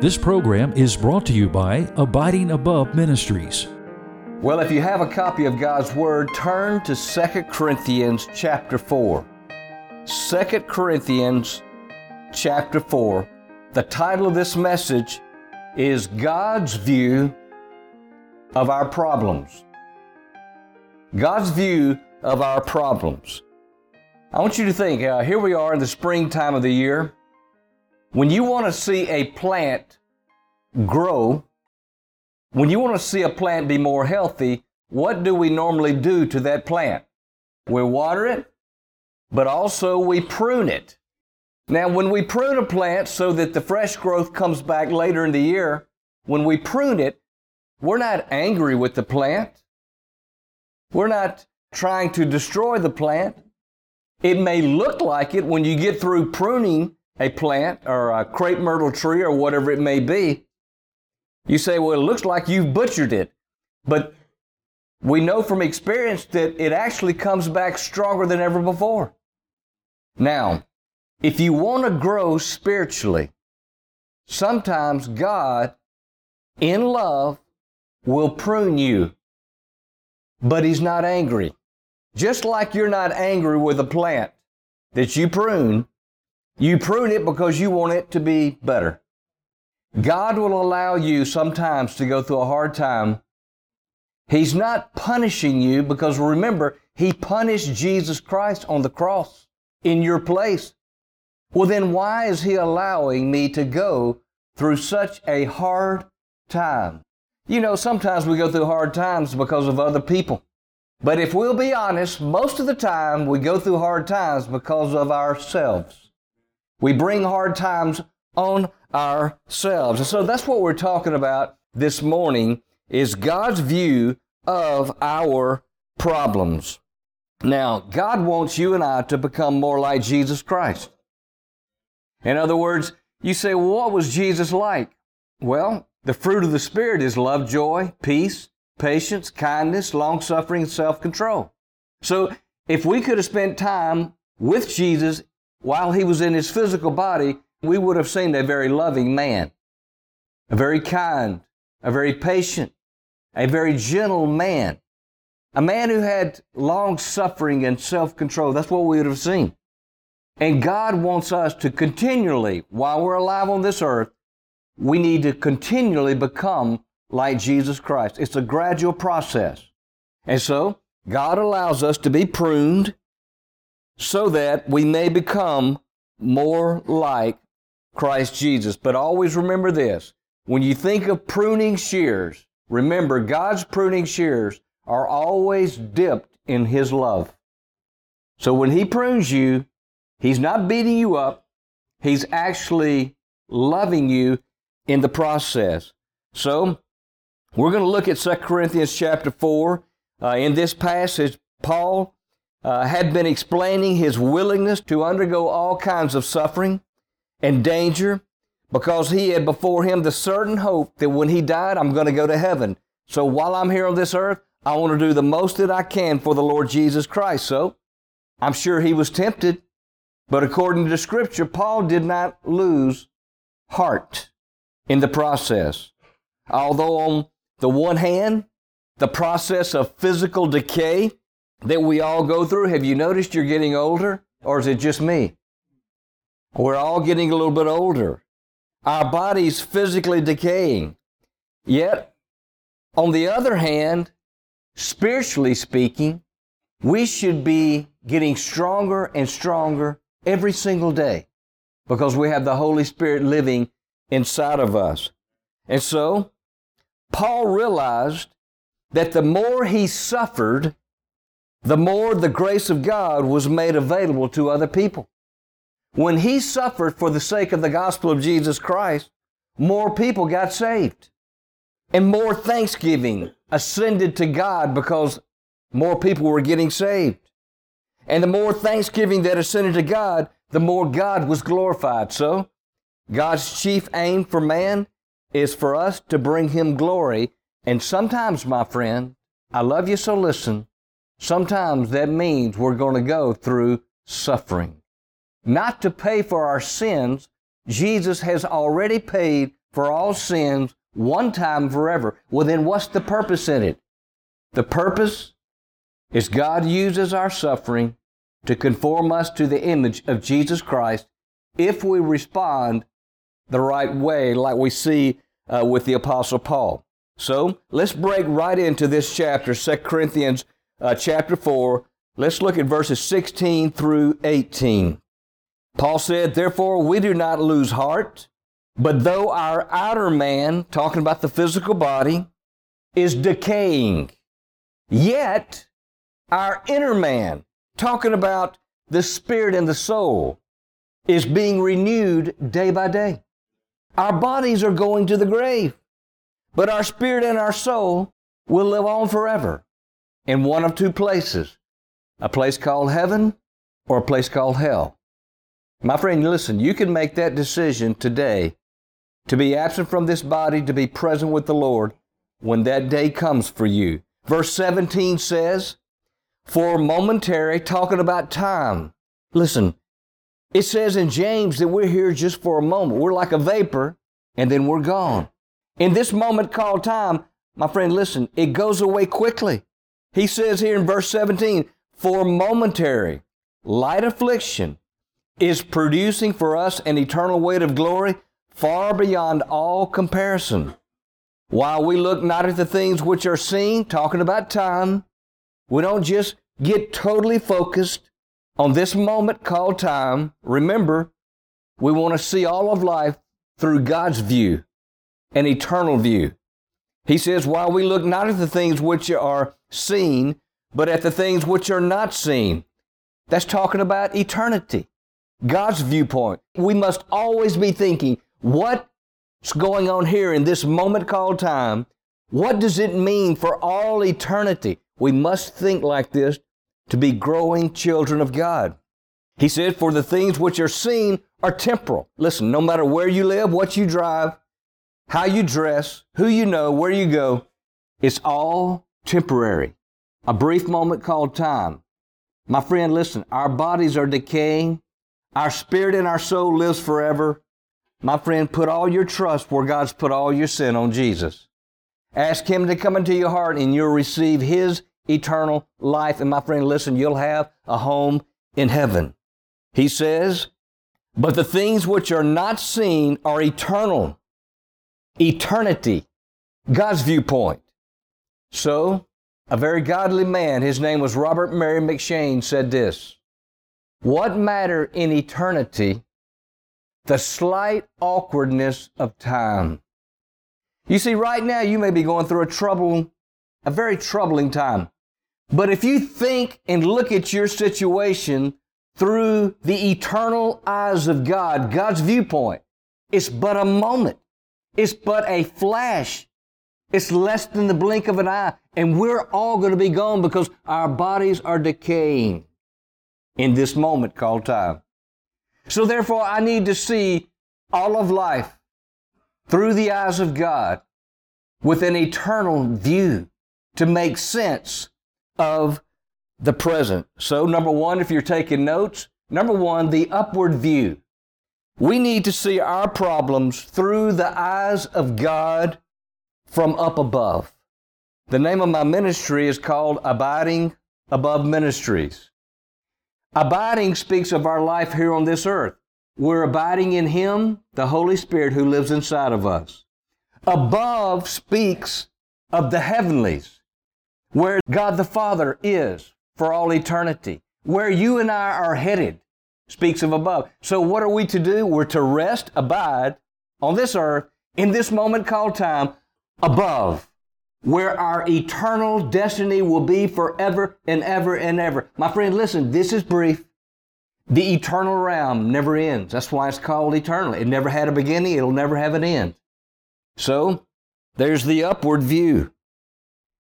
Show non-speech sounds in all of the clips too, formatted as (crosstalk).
This program is brought to you by Abiding Above Ministries. Well, if you have a copy of God's Word, turn to 2 Corinthians chapter 4. 2 Corinthians chapter 4. The title of this message is God's View of Our Problems. God's View of Our Problems. I want you to think uh, here we are in the springtime of the year. When you want to see a plant grow, when you want to see a plant be more healthy, what do we normally do to that plant? We water it, but also we prune it. Now, when we prune a plant so that the fresh growth comes back later in the year, when we prune it, we're not angry with the plant. We're not trying to destroy the plant. It may look like it when you get through pruning a plant or a crepe myrtle tree or whatever it may be, you say, well, it looks like you've butchered it. But we know from experience that it actually comes back stronger than ever before. Now, if you want to grow spiritually, sometimes God, in love, will prune you, but He's not angry. Just like you're not angry with a plant that you prune, you prune it because you want it to be better. God will allow you sometimes to go through a hard time. He's not punishing you because remember, He punished Jesus Christ on the cross in your place. Well, then why is He allowing me to go through such a hard time? You know, sometimes we go through hard times because of other people. But if we'll be honest, most of the time we go through hard times because of ourselves. We bring hard times on ourselves. And so that's what we're talking about this morning is God's view of our problems. Now, God wants you and I to become more like Jesus Christ. In other words, you say, well, what was Jesus like? Well, the fruit of the Spirit is love, joy, peace, patience, kindness, long suffering, self control. So, if we could have spent time with Jesus while he was in his physical body, we would have seen a very loving man, a very kind, a very patient, a very gentle man, a man who had long suffering and self control. That's what we would have seen. And God wants us to continually, while we're alive on this earth, we need to continually become like Jesus Christ. It's a gradual process. And so, God allows us to be pruned so that we may become more like Christ Jesus. But always remember this when you think of pruning shears, remember God's pruning shears are always dipped in His love. So when He prunes you, He's not beating you up, He's actually loving you in the process. So we're going to look at 2 Corinthians chapter 4. Uh, in this passage, Paul uh, had been explaining his willingness to undergo all kinds of suffering and danger because he had before him the certain hope that when he died, I'm going to go to heaven. So while I'm here on this earth, I want to do the most that I can for the Lord Jesus Christ. So I'm sure he was tempted, but according to scripture, Paul did not lose heart in the process. Although on the one hand, the process of physical decay that we all go through? Have you noticed you're getting older? Or is it just me? We're all getting a little bit older. Our body's physically decaying. Yet, on the other hand, spiritually speaking, we should be getting stronger and stronger every single day because we have the Holy Spirit living inside of us. And so, Paul realized that the more he suffered, the more the grace of God was made available to other people. When he suffered for the sake of the gospel of Jesus Christ, more people got saved. And more thanksgiving ascended to God because more people were getting saved. And the more thanksgiving that ascended to God, the more God was glorified. So, God's chief aim for man is for us to bring Him glory. And sometimes, my friend, I love you, so listen. Sometimes that means we're going to go through suffering. Not to pay for our sins, Jesus has already paid for all sins one time forever. Well, then what's the purpose in it? The purpose is God uses our suffering to conform us to the image of Jesus Christ if we respond the right way, like we see uh, with the Apostle Paul. So let's break right into this chapter, 2 Corinthians uh, chapter 4. Let's look at verses 16 through 18. Paul said, Therefore, we do not lose heart, but though our outer man, talking about the physical body, is decaying, yet our inner man, talking about the spirit and the soul, is being renewed day by day. Our bodies are going to the grave, but our spirit and our soul will live on forever in one of two places a place called heaven or a place called hell. My friend, listen, you can make that decision today to be absent from this body, to be present with the Lord when that day comes for you. Verse 17 says, For momentary, talking about time. Listen, it says in James that we're here just for a moment. We're like a vapor, and then we're gone. In this moment called time, my friend, listen, it goes away quickly. He says here in verse 17, For momentary, light affliction is producing for us an eternal weight of glory far beyond all comparison. While we look not at the things which are seen, talking about time, we don't just get totally focused on this moment called time. Remember, we want to see all of life through God's view, an eternal view. He says, while we look not at the things which are seen, but at the things which are not seen. That's talking about eternity. God's viewpoint. We must always be thinking, what's going on here in this moment called time? What does it mean for all eternity? We must think like this to be growing children of God. He said, For the things which are seen are temporal. Listen, no matter where you live, what you drive, how you dress, who you know, where you go, it's all temporary. A brief moment called time. My friend, listen, our bodies are decaying, our spirit and our soul lives forever. My friend, put all your trust where God's put all your sin on Jesus. Ask Him to come into your heart and you'll receive His eternal life. And my friend, listen, you'll have a home in heaven. He says, but the things which are not seen are eternal. Eternity. God's viewpoint. So, a very godly man, his name was Robert Murray M'Cheyne, said this what matter in eternity? The slight awkwardness of time. You see, right now you may be going through a trouble, a very troubling time. But if you think and look at your situation through the eternal eyes of God, God's viewpoint, it's but a moment. It's but a flash. It's less than the blink of an eye. And we're all going to be gone because our bodies are decaying in this moment called time. So therefore, I need to see all of life through the eyes of God with an eternal view to make sense of the present. So, number one, if you're taking notes, number one, the upward view. We need to see our problems through the eyes of God from up above. The name of my ministry is called Abiding Above Ministries. Abiding speaks of our life here on this earth. We're abiding in Him, the Holy Spirit who lives inside of us. Above speaks of the heavenlies, where God the Father is for all eternity. Where you and I are headed speaks of above. So what are we to do? We're to rest, abide on this earth in this moment called time above where our eternal destiny will be forever and ever and ever. My friend, listen, this is brief. The eternal realm never ends. That's why it's called eternal. It never had a beginning, it'll never have an end. So, there's the upward view.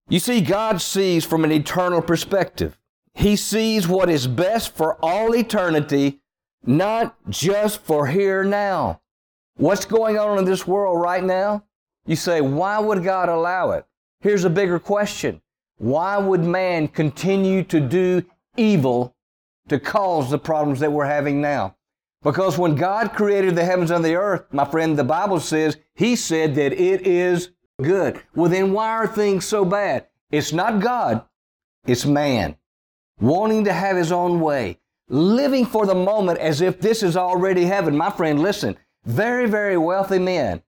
You see, God sees from an eternal perspective. He sees what is best for all eternity, not just for here now. What's going on in this world right now? You say, why would God allow it? Here's a bigger question. Why would man continue to do evil to cause the problems that we're having now? Because when God created the heavens and the earth, my friend, the Bible says He said that it is good. Well, then why are things so bad? It's not God, it's man wanting to have his own way, living for the moment as if this is already heaven. My friend, listen, very, very wealthy men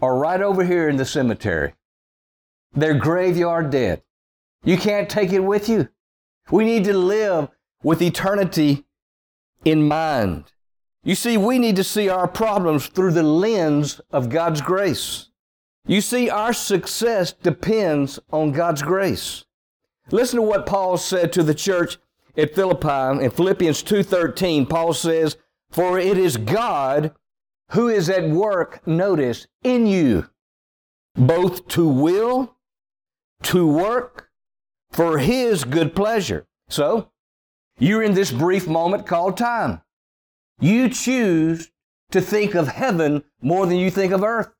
are right over here in the cemetery. They're graveyard dead. You can't take it with you. We need to live with eternity in mind. You see, we need to see our problems through the lens of God's grace. You see, our success depends on God's grace. Listen to what Paul said to the church at Philippi in Philippians 2:13. Paul says, "For it is God who is at work, notice, in you, both to will, to work for his good pleasure." So, you're in this brief moment called time. You choose to think of heaven more than you think of earth.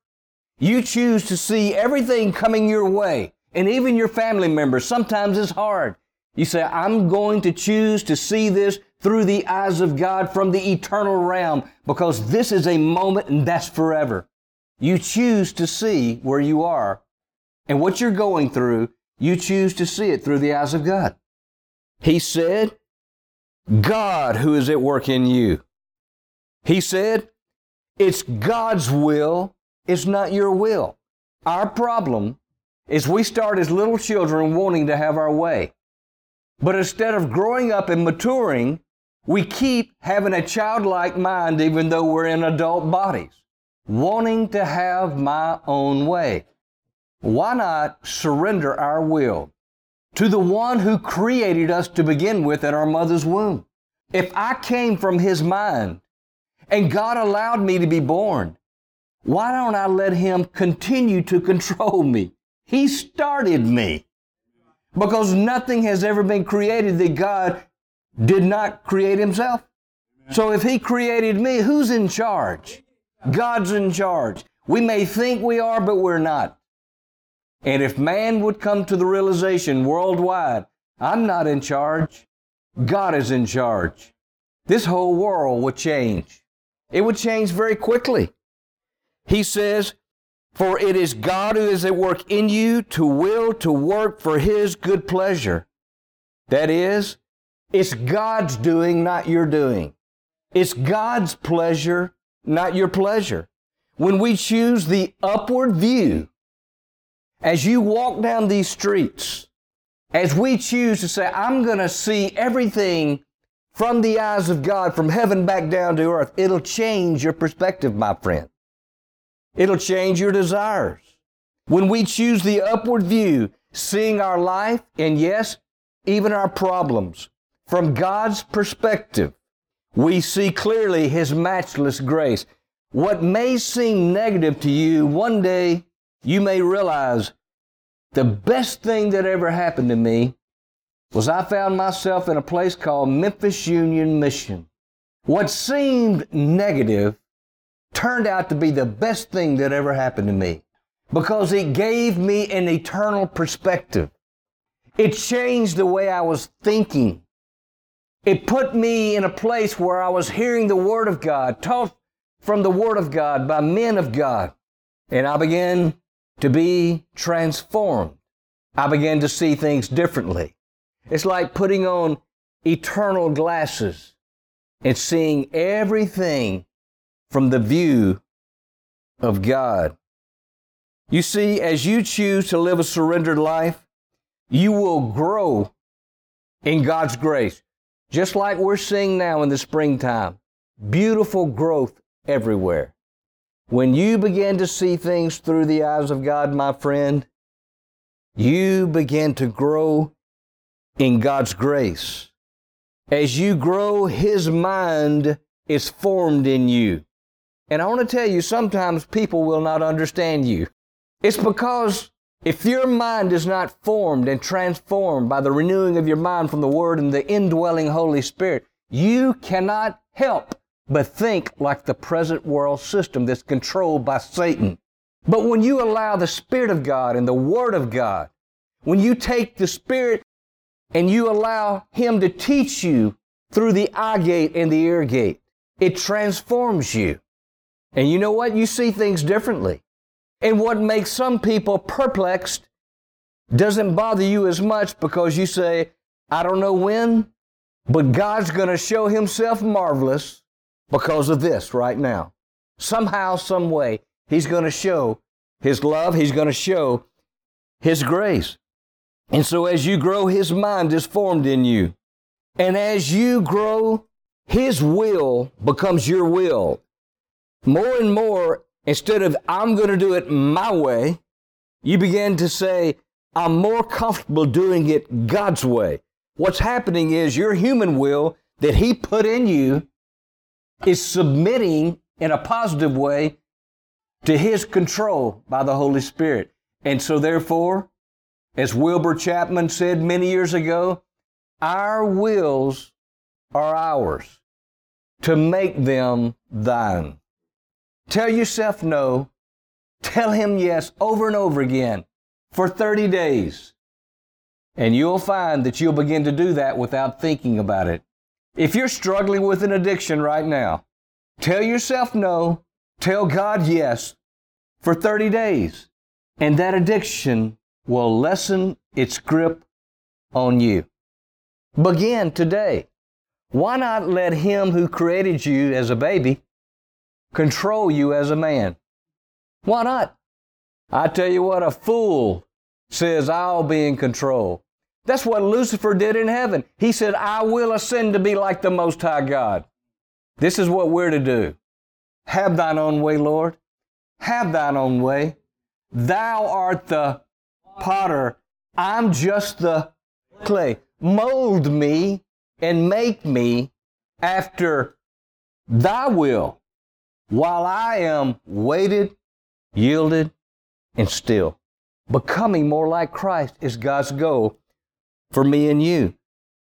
You choose to see everything coming your way, and even your family members. Sometimes it's hard. You say, I'm going to choose to see this through the eyes of God from the eternal realm because this is a moment and that's forever. You choose to see where you are and what you're going through. You choose to see it through the eyes of God. He said, God who is at work in you. He said, it's God's will, it's not your will. Our problem is we start as little children wanting to have our way. But instead of growing up and maturing, we keep having a childlike mind even though we're in adult bodies, wanting to have my own way. Why not surrender our will to the one who created us to begin with in our mother's womb? If I came from his mind and God allowed me to be born, why don't I let him continue to (laughs) control me? He started me. Because nothing has ever been created that God did not create himself. So if he created me, who's in charge? God's in charge. We may think we are, but we're not. And if man would come to the realization worldwide, I'm not in charge, God is in charge, this whole world would change. It would change very quickly. He says, For it is God who is at work in you to will to work for his good pleasure. That is, it's God's doing, not your doing. It's God's pleasure, not your pleasure. When we choose the upward view, as you walk down these streets, as we choose to say, I'm going to see everything from the eyes of God, from heaven back down to earth, it'll change your perspective, my friend. It'll change your desires. When we choose the upward view, seeing our life and yes, even our problems from God's perspective, we see clearly His matchless grace. What may seem negative to you, one day you may realize the best thing that ever happened to me was I found myself in a place called Memphis Union Mission. What seemed negative turned out to be the best thing that ever happened to me because it gave me an eternal perspective. It changed the way I was thinking. It put me in a place where I was hearing the Word of God, taught from the Word of God by men of God. And I began to be transformed. I began to see things differently. It's like putting on eternal glasses and seeing everything from the view of God. You see, as you choose to live a surrendered life, you will grow in God's grace. Just like we're seeing now in the springtime. Beautiful growth everywhere. When you begin to see things through the eyes of God, my friend, you begin to grow in God's grace. As you grow, His mind is formed in you. And I want to tell you, sometimes people will not understand you. It's because if your mind is not formed and transformed by the renewing of your mind from the Word and the indwelling Holy Spirit, you cannot help but think like the present world system that's controlled by Satan. But when you allow the Spirit of God and the Word of God, when you take the Spirit and you allow Him to teach you through the eye gate and the ear gate, it transforms you. And you know what? You see things differently. And what makes some people perplexed doesn't bother you as much because you say, I don't know when, but God's going to show himself marvelous because of this right now. Somehow, some way, he's going to show his love, he's going to show his grace. And so as you grow, his mind is formed in you. And as you grow, his will becomes your will. More and more, instead of I'm going to do it my way, you begin to say, I'm more comfortable doing it God's way. What's happening is your human will that He put in you is submitting in a positive way to His control by the Holy Spirit. And so, therefore, as Wilbur Chapman said many years ago, our wills are ours to make them thine. Tell yourself no. Tell Him yes over and over again for 30 days. And you'll find that you'll begin to do that without thinking about it. If you're struggling with an addiction right now, tell yourself no, tell God yes for 30 days, and that addiction will lessen its grip on you. Begin today. Why not let Him who created you as a baby control you as a man? Why not? I tell you what, a fool says, I'll be in control. That's what Lucifer did in heaven. He said, I will ascend to be like the Most High God. This is what we're to do. Have thine own way, Lord. Have thine own way. Thou art the potter. I'm just the clay. Mold me and make me after thy will while I am waited, yielded, and still. Becoming more like Christ is God's goal for me and you.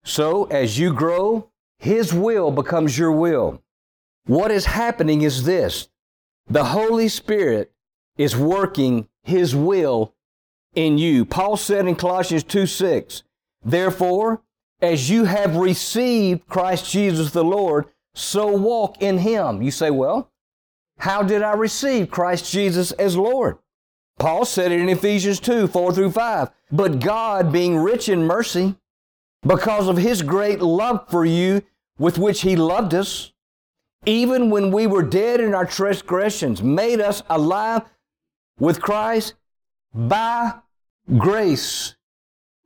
So as you grow, His will becomes your will. What is happening is this the Holy Spirit is working His will in you. Paul said in Colossians 2 6, Therefore, as you have received Christ Jesus the Lord, so walk in Him. You say, Well, how did I receive Christ Jesus as Lord? Paul said it in Ephesians 2 4 through 5. But God, being rich in mercy, because of his great love for you, with which he loved us, even when we were dead in our transgressions, made us alive with Christ by grace.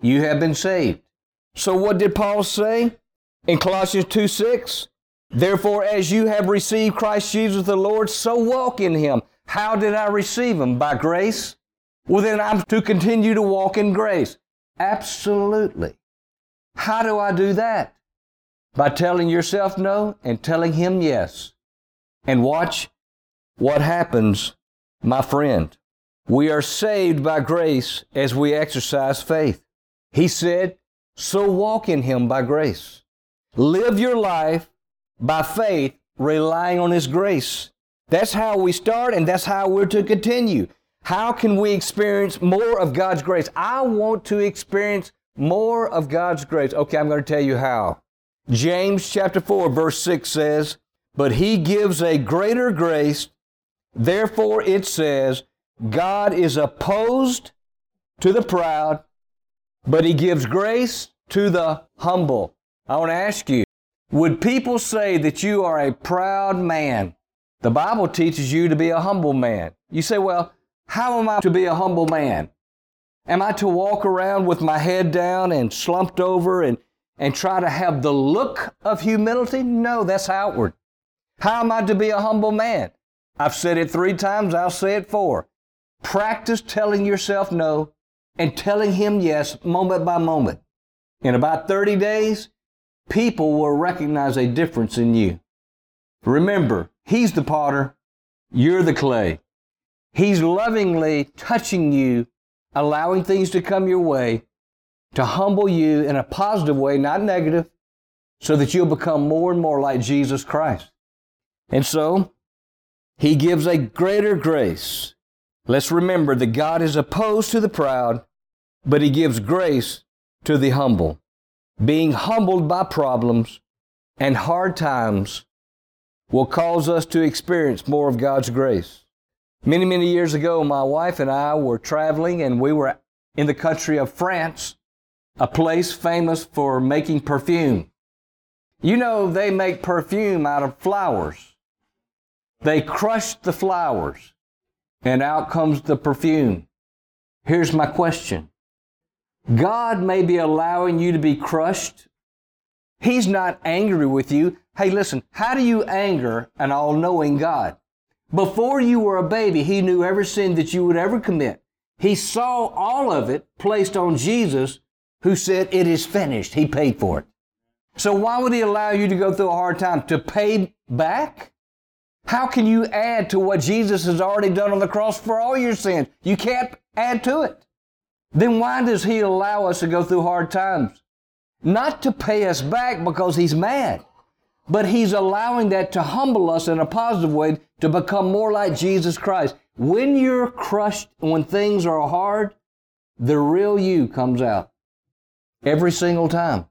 You have been saved. So, what did Paul say in Colossians 2 6? Therefore, as you have received Christ Jesus the Lord, so walk in him. How did I receive him? By grace? Well, then I'm to continue to walk in grace. Absolutely. How do I do that? By telling yourself no and telling him yes. And watch what happens, my friend. We are saved by grace as we exercise faith. He said, so walk in him by grace. Live your life by faith, relying on his grace. That's how we start and that's how we're to continue. How can we experience more of God's grace? I want to experience more of God's grace. Okay, I'm going to tell you how. James chapter 4 verse 6 says, "But he gives a greater grace, therefore it says, God is opposed to the proud, but he gives grace to the humble." I want to ask you, would people say that you are a proud man? The Bible teaches you to be a humble man. You say, well, how am I to be a humble man? Am I to walk around with my head down and slumped over and, and try to have the look of humility? No, that's outward. How am I to be a humble man? I've said it three times, I'll say it four. Practice telling yourself no and telling Him yes moment by moment. In about 30 days, people will recognize a difference in you. Remember, He's the potter, you're the clay. He's lovingly touching you, allowing things to come your way to humble you in a positive way, not negative, so that you'll become more and more like Jesus Christ. And so, He gives a greater grace. Let's remember that God is opposed to the proud, but He gives grace to the humble. Being humbled by problems and hard times will cause us to experience more of God's grace. Many, many years ago, my wife and I were traveling and we were in the country of France, a place famous for making perfume. You know, they make perfume out of flowers. They crush the flowers and out comes the perfume. Here's my question. God may be allowing you to be crushed. He's not angry with you. Hey, listen, how do you anger an all knowing God? Before you were a baby, He knew every sin that you would ever commit. He saw all of it placed on Jesus, who said, It is finished. He paid for it. So why would He allow you to go through a hard time? To pay back? How can you add to what Jesus has already done on the cross for all your sins? You can't add to it. Then why does He allow us to go through hard times? Not to pay us back because He's mad, but He's allowing that to humble us in a positive way to become more like Jesus Christ. When you're crushed, when things are hard, the real you comes out. Every single time.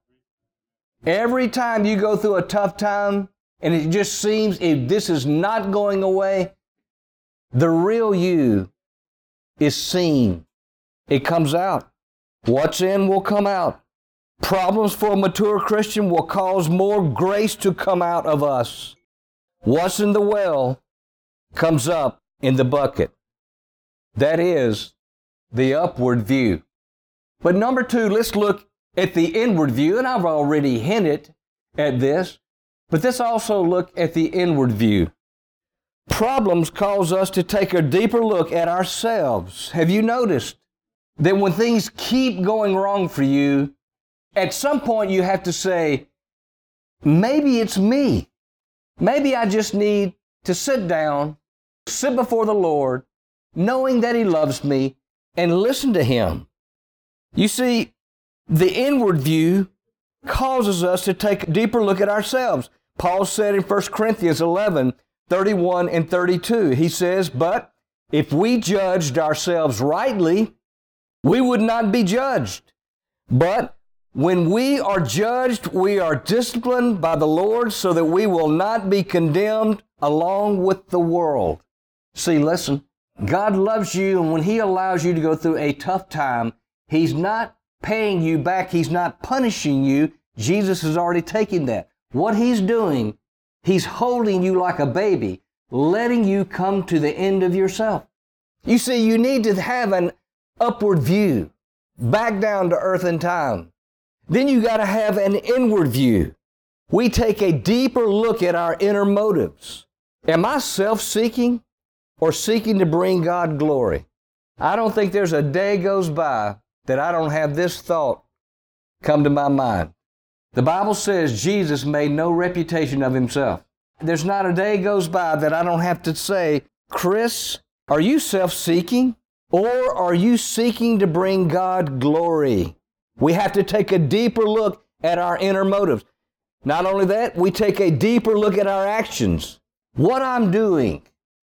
Every time you go through a tough time, and it just seems if this is not going away, the real you is seen. It comes out. What's in will come out. Problems for a mature Christian will cause more grace to come out of us. What's in the well comes up in the bucket. That is the upward view. But number two, let's look at the inward view, and I've already hinted at this. But let's also look at the inward view. Problems cause us to take a deeper look at ourselves. Have you noticed that when things keep going wrong for you, at some point you have to say, maybe it's me. Maybe I just need to sit down, sit before the Lord, knowing that He loves me, and listen to Him. You see, the inward view causes us to take a deeper look at ourselves. Paul said in 1 Corinthians 11, 31 and 32, he says, But if we judged ourselves rightly, we would not be judged. But when we are judged, we are disciplined by the Lord so that we will not be condemned along with the world. See, listen, God loves you, and when He allows you to go through a tough time, He's not paying you back, He's not punishing you. Jesus has already taken that. What he's doing, he's holding you like a baby, letting you come to the end of yourself. You see, you need to have an upward view, back down to earth and time. Then you got to have an inward view. We take a deeper look at our inner motives. Am I self seeking or seeking to bring God glory? I don't think there's a day goes by that I don't have this thought come to my mind. The Bible says Jesus made no reputation of himself. There's not a day goes by that I don't have to say, Chris, are you self seeking or are you seeking to bring God glory? We have to take a deeper look at our inner motives. Not only that, we take a deeper look at our actions. What I'm doing,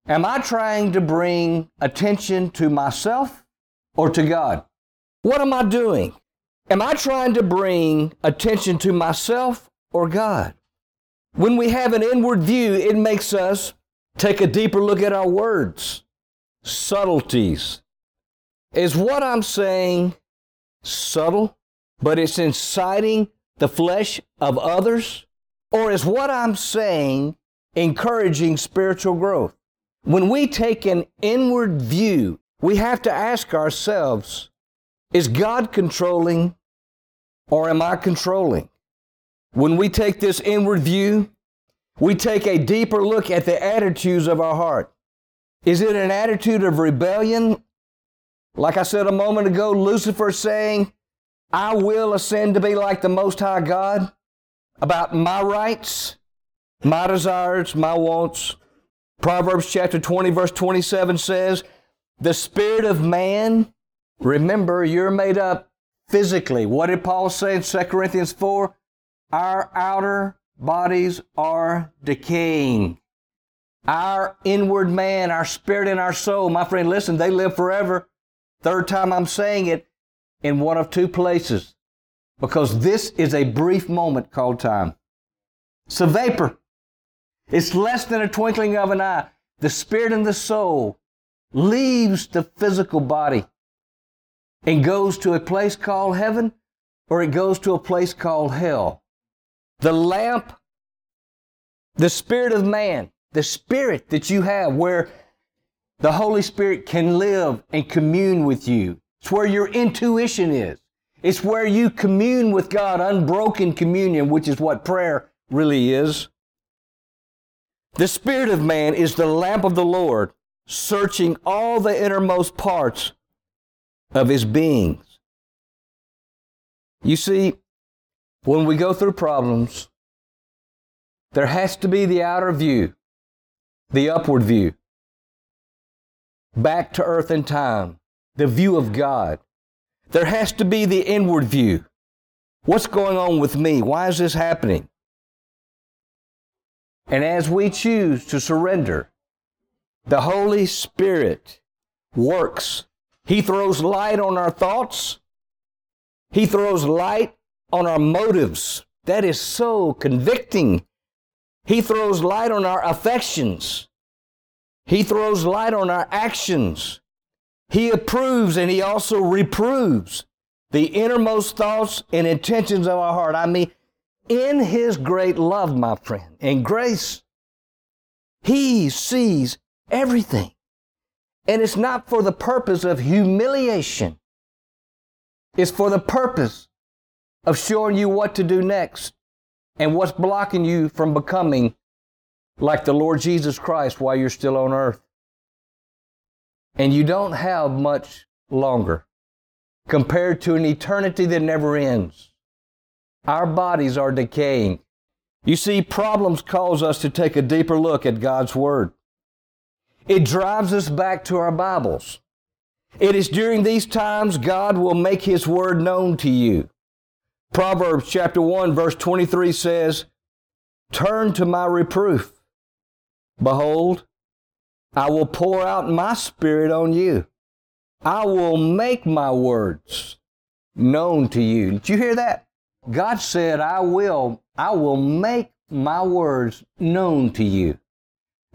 am I trying to bring attention to myself or to God? What am I doing? Am I trying to bring attention to myself or God? When we have an inward view, it makes us take a deeper look at our words, subtleties. Is what I'm saying subtle, but it's inciting the flesh of others? Or is what I'm saying encouraging spiritual growth? When we take an inward view, we have to ask ourselves is God controlling or am I controlling? When we take this inward view, we take a deeper look at the attitudes of our heart. Is it an attitude of rebellion? Like I said a moment ago, Lucifer saying, I will ascend to be like the Most High God about my rights, my desires, my wants. Proverbs chapter 20, verse 27 says, The spirit of man Remember, you're made up physically. What did Paul say in 2 Corinthians 4? Our outer bodies are decaying. Our inward man, our spirit and our soul, my friend, listen, they live forever. Third time I'm saying it in one of two places because this is a brief moment called time. It's a vapor. It's less than a twinkling of an eye. The spirit and the soul leaves the physical body and goes to a place called heaven or it goes to a place called hell. The lamp, the spirit of man, the spirit that you have where the Holy Spirit can live and commune with you. It's where your intuition is. It's where you commune with God, unbroken communion, which is what prayer really is. The spirit of man is the lamp of the Lord, searching all the innermost parts of his beings. You see, when we go through problems, there has to be the outer view, the upward view, back to earth and time, the view of God. There has to be the inward view. What's going on with me? Why is this happening? And as we choose to surrender, the Holy Spirit works. He throws light on our thoughts. He throws light on our motives. That is so convicting. He throws light on our affections. He throws light on our actions. He approves and he also reproves the innermost thoughts and intentions of our heart. I mean, in his great love, my friend, and grace, he sees everything. And it's not for the purpose of humiliation. It's for the purpose of showing you what to do next and what's blocking you from becoming like the Lord Jesus Christ while you're still on earth. And you don't have much longer compared to an eternity that never ends. Our bodies are decaying. You see, problems cause us to take a deeper look at God's Word. It drives us back to our Bibles. It is during these times God will make His Word known to you. Proverbs chapter 1 verse 23 says, Turn to my reproof. Behold, I will pour out my spirit on you. I will make my words known to you. Did you hear that? God said, I will, I will make my words known to you.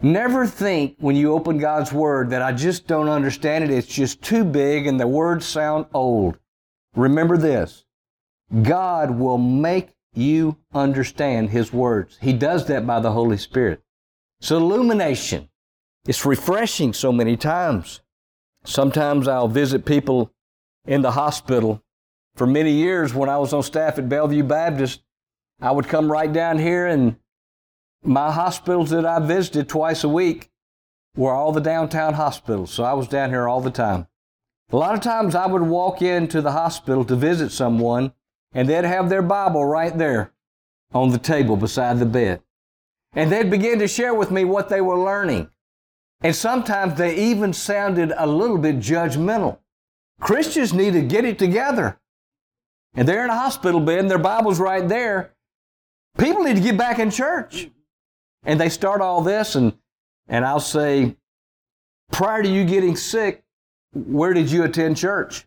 Never think when you open God's Word that I just don't understand it. It's just too big and the words sound old. Remember this God will make you understand His words. He does that by the Holy Spirit. So, illumination. It's refreshing so many times. Sometimes I'll visit people in the hospital. For many years, when I was on staff at Bellevue Baptist, I would come right down here, and my hospitals that I visited twice a week were all the downtown hospitals. So I was down here all the time. A lot of times I would walk into the hospital to visit someone, and they'd have their Bible right there on the table beside the bed. And they'd begin to share with me what they were learning. And sometimes they even sounded a little bit judgmental. Christians need to get it together. And they're in a hospital bed and their Bible's right there. People need to get back in church. And they start all this and, and I'll say, prior to you getting sick, where did you attend church?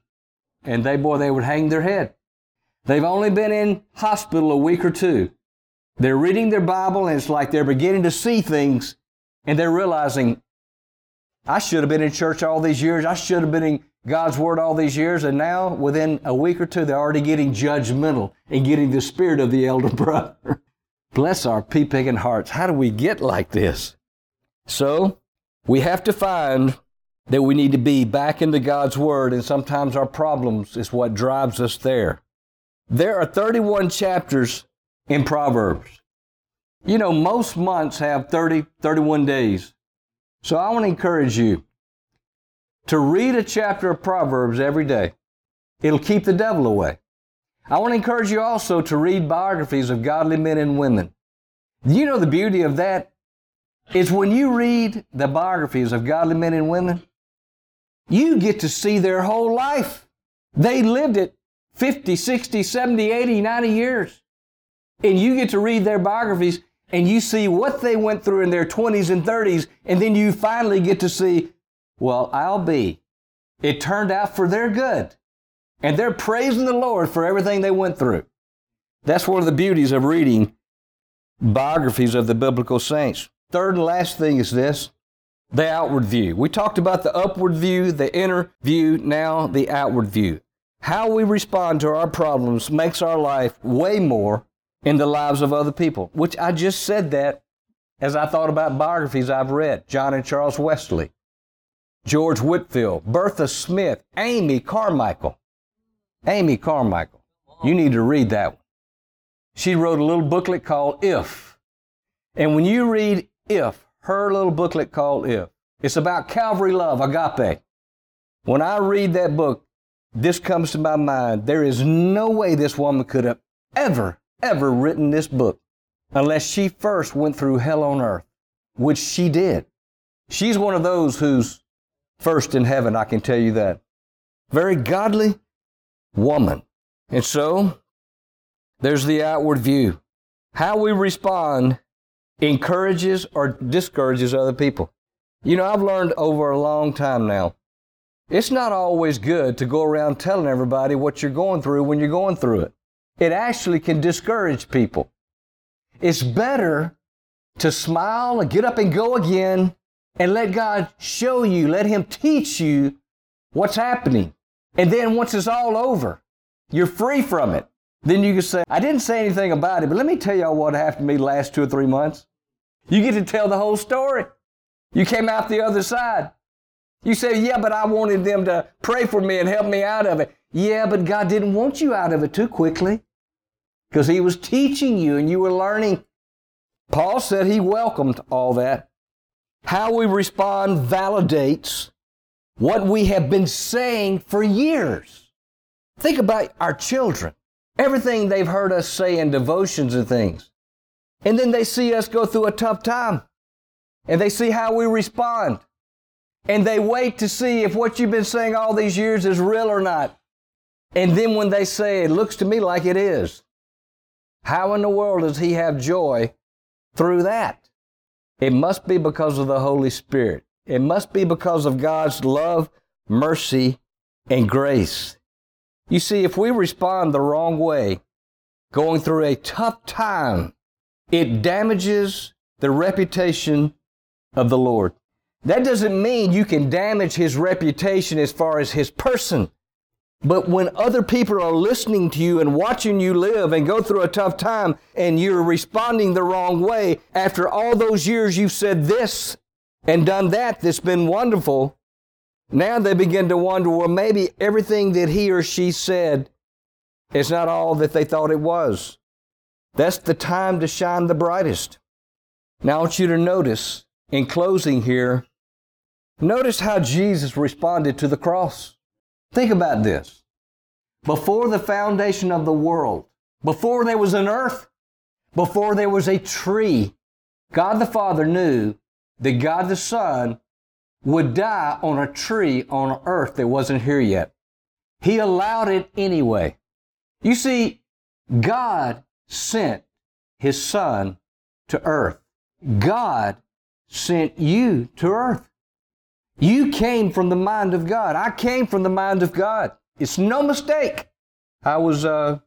And they, boy, they would hang their head. They've only been in hospital a week or two. They're reading their Bible and it's like they're beginning to see things and they're realizing, I should have been in church all these years. I should have been in God's Word all these years. And now, within a week or two, they're already getting judgmental and getting the spirit of the elder (laughs) brother. Bless our pea picking hearts. How do we get like this? So, we have to find that we need to be back into God's Word, and sometimes our problems is what drives us there. There are 31 chapters in Proverbs. You know, most months have 30, 31 days. So I want to encourage you to read a chapter of Proverbs every day. It'll keep the devil away. I want to encourage you also to read biographies of godly men and women. You know the beauty of that is when you read the biographies of godly men and women, you get to see their whole life. They lived it 50, 60, 70, 80, 90 years and you get to read their biographies and you see what they went through in their 20s and 30s, and then you finally get to see, well, I'll be. It turned out for their good. And they're praising the Lord for everything they went through. That's one of the beauties of reading biographies of the biblical saints. third and last thing is this the outward view. We talked about the upward view, the inner view, now the outward view. How we respond to our problems makes our life way more in the lives of other people, which I just said that as I thought about biographies I've read John and Charles Wesley, George Whitefield, Bertha Smith, Amy Carmichael. Amy Carmichael. You need to read that one. She wrote a little booklet called If. And when you read If, her little booklet called If, it's about Calvary love, agape. When I read that book, this comes to my mind. There is no way this woman could have ever, ever written this book unless she first went through hell on earth, which she did. She's one of those who's first in heaven, I can tell you that. Very godly woman. And so, there's the outward view. How we respond encourages or discourages other people. You know, I've learned over a long time now, it's not always good to go around telling everybody what you're going through when you're going through it. It actually can discourage people. It's better to smile and get up and go again and let God show you, let Him teach you what's happening. And then once it's all over, you're free from it. Then you can say, I didn't say anything about it, but let me tell y'all what happened to me the last two or three months. You get to tell the whole story. You came out the other side. You say, yeah, but I wanted them to pray for me and help me out of it. Yeah, but God didn't want you out of it too quickly because He was teaching you and you were learning. Paul said he welcomed all that. How we respond validates what we have been saying for years. Think about our children, everything they've heard us say in devotions and things. And then they see us go through a tough time and they see how we respond. And they wait to see if what you've been saying all these years is real or not. And then when they say, it looks to me like it is, how in the world does he have joy through that? It must be because of the Holy Spirit. It must be because of God's love, mercy, and grace. You see, if we respond the wrong way, going through a tough time, it damages the reputation of the Lord. That doesn't mean you can damage his reputation as far as his person. But when other people are listening to you and watching you live and go through a tough time and you're responding the wrong way, after all those years you've said this and done that that's been wonderful, now they begin to wonder, well, maybe everything that he or she said is not all that they thought it was. That's the time to shine the brightest. Now I want you to notice, in closing here, notice how Jesus responded to the cross. Think about this. Before the foundation of the world, before there was an earth, before there was a tree, God the Father knew that God the Son would die on a tree on earth that wasn't here yet. He allowed it anyway. You see, God sent His Son to earth. God sent you to earth. You came from the mind of God. I came from the mind of God. It's no mistake. I was uh,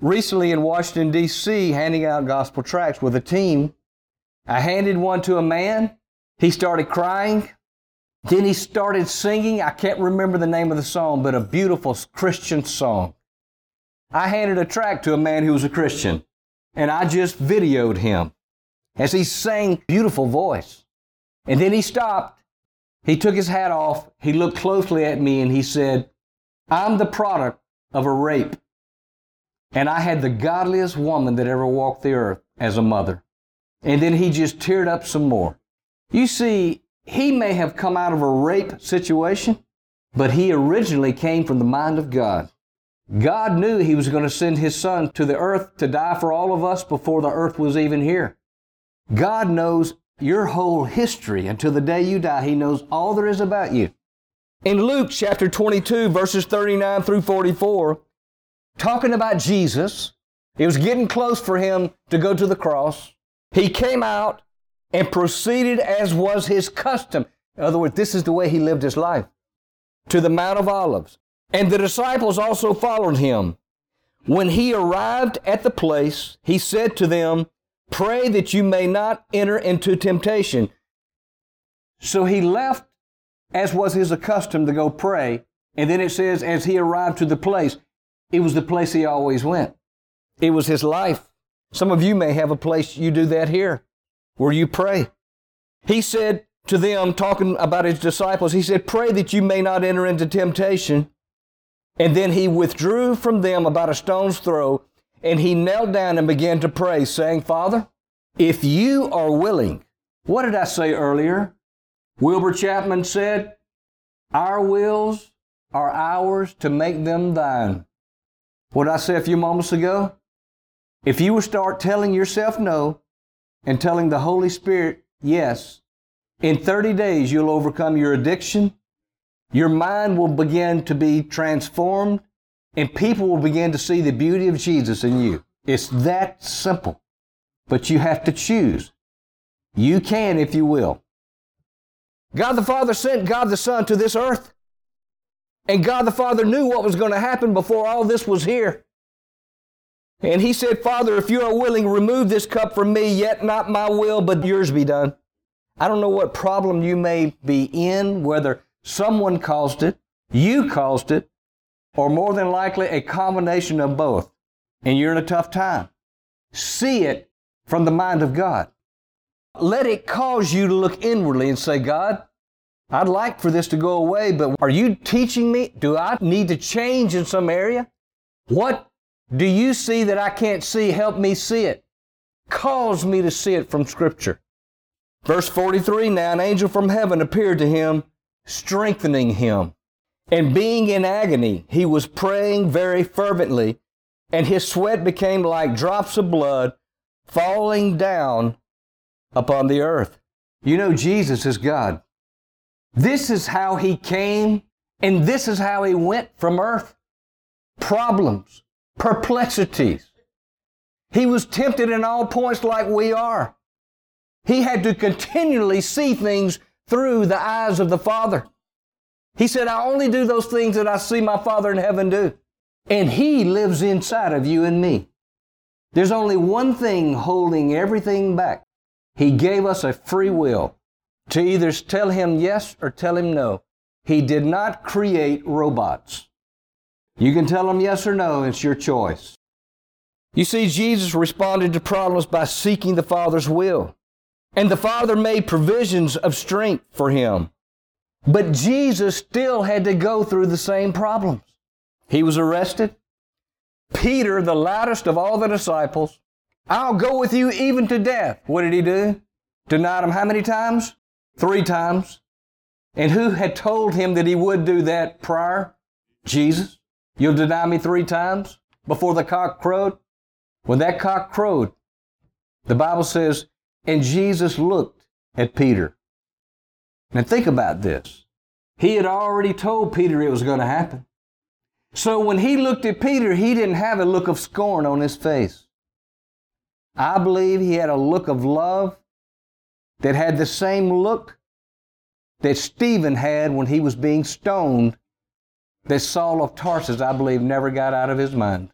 recently in Washington, D.C., handing out gospel tracts with a team. I handed one to a man. He started crying. Then he started singing. I can't remember the name of the song, but a beautiful Christian song. I handed a tract to a man who was a Christian, and I just videoed him as he sang beautiful voice. And then he stopped. He took his hat off. He looked closely at me and he said, I'm the product of a rape. And I had the godliest woman that ever walked the earth as a mother. And then he just teared up some more. You see, he may have come out of a rape situation, but he originally came from the mind of God. God knew he was going to send his son to the earth to die for all of us before the earth was even here. God knows your whole history until the day you die. He knows all there is about you. In Luke chapter 22, verses 39 through 44, talking about Jesus, it was getting close for him to go to the cross. He came out and proceeded as was his custom. In other words, this is the way he lived his life to the Mount of Olives. And the disciples also followed him. When he arrived at the place, he said to them, Pray that you may not enter into temptation. So he left, as was his custom, to go pray. And then it says, as he arrived to the place, it was the place he always went. It was his life. Some of you may have a place you do that here, where you pray. He said to them, talking about his disciples, he said, Pray that you may not enter into temptation. And then he withdrew from them about a stone's throw, and he knelt down and began to pray, saying, Father, if you are willing, what did I say earlier? Wilbur Chapman said, Our wills are ours to make them thine. What did I say a few moments ago? If you will start telling yourself no and telling the Holy Spirit yes, in 30 days you'll overcome your addiction, your mind will begin to be transformed and people will begin to see the beauty of Jesus in you. It's that simple. But you have to choose. You can if you will. God the Father sent God the Son to this earth. And God the Father knew what was going to happen before all this was here. And he said, Father, if you are willing, remove this cup from me, yet not my will, but yours be done. I don't know what problem you may be in, whether Someone caused it, you caused it, or more than likely a combination of both, and you're in a tough time. See it from the mind of God. Let it cause you to look inwardly and say, God, I'd like for this to go away, but are you teaching me? Do I need to change in some area? What do you see that I can't see? Help me see it. Cause me to see it from Scripture. Verse 43 Now an angel from heaven appeared to him strengthening him. And being in agony, he was praying very fervently, and his sweat became like drops of blood falling down upon the earth. You know, Jesus is God. This is how he came, and this is how he went from earth. Problems, perplexities. He was tempted in all points like we are. He had to continually see things through the eyes of the Father. He said, I only do those things that I see my Father in heaven do. And He lives inside of you and me. There's only one thing holding everything back. He gave us a free will to either tell Him yes or tell Him no. He did not create robots. You can tell them yes or no, it's your choice. You see, Jesus responded to problems by seeking the Father's will. And the Father made provisions of strength for him. But Jesus still had to go through the same problems. He was arrested. Peter, the loudest of all the disciples, I'll go with you even to death. What did he do? Denied him how many times? Three times. And who had told him that he would do that prior? Jesus. You'll deny me three times before the cock crowed? When that cock crowed, the Bible says and Jesus looked at Peter. Now think about this. He had already told Peter it was going to happen. So when he looked at Peter, he didn't have a look of scorn on his face. I believe he had a look of love that had the same look that Stephen had when he was being stoned, that Saul of Tarsus, I believe, never got out of his mind.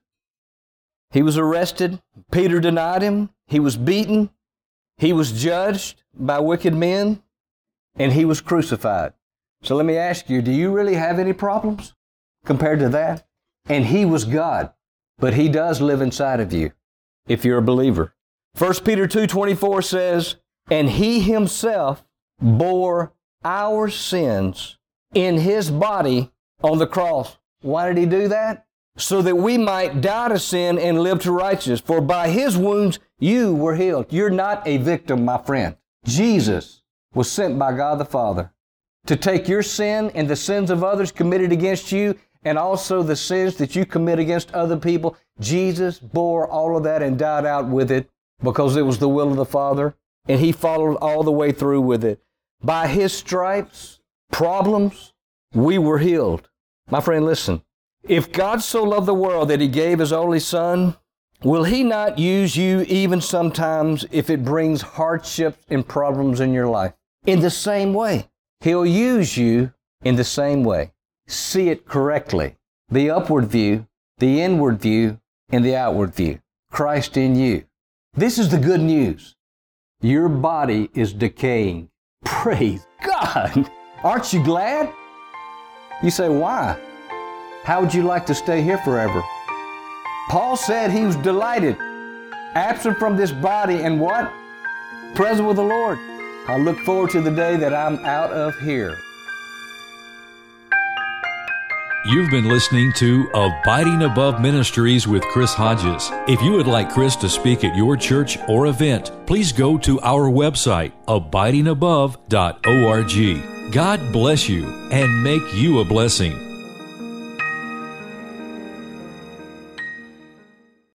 He was arrested. Peter denied him. He was beaten. He was judged by wicked men and he was crucified. So let me ask you, do you really have any problems compared to that? And he was God, but he does live inside of you if you're a believer. 1 Peter 2:24 says, "And he himself bore our sins in his body on the cross." Why did he do that? so that we might die to sin and live to righteousness. For by his wounds you were healed. You're not a victim, my friend. Jesus was sent by God the Father to take your sin and the sins of others committed against you and also the sins that you commit against other people. Jesus bore all of that and died out with it because it was the will of the Father and he followed all the way through with it. By his stripes, problems, we were healed. My friend, listen. If God so loved the world that he gave his only son, will he not use you even sometimes if it brings hardships and problems in your life? In the same way, he'll use you in the same way. See it correctly. The upward view, the inward view, and the outward view. Christ in you. This is the good news. Your body is decaying. Praise God! Aren't you glad? You say, why? How would you like to stay here forever? Paul said he was delighted, absent from this body, and what? Present with the Lord. I look forward to the day that I'm out of here. You've been listening to Abiding Above Ministries with Chris Hodges. If you would like Chris to speak at your church or event, please go to our website, abidingabove.org. God bless you and make you a blessing.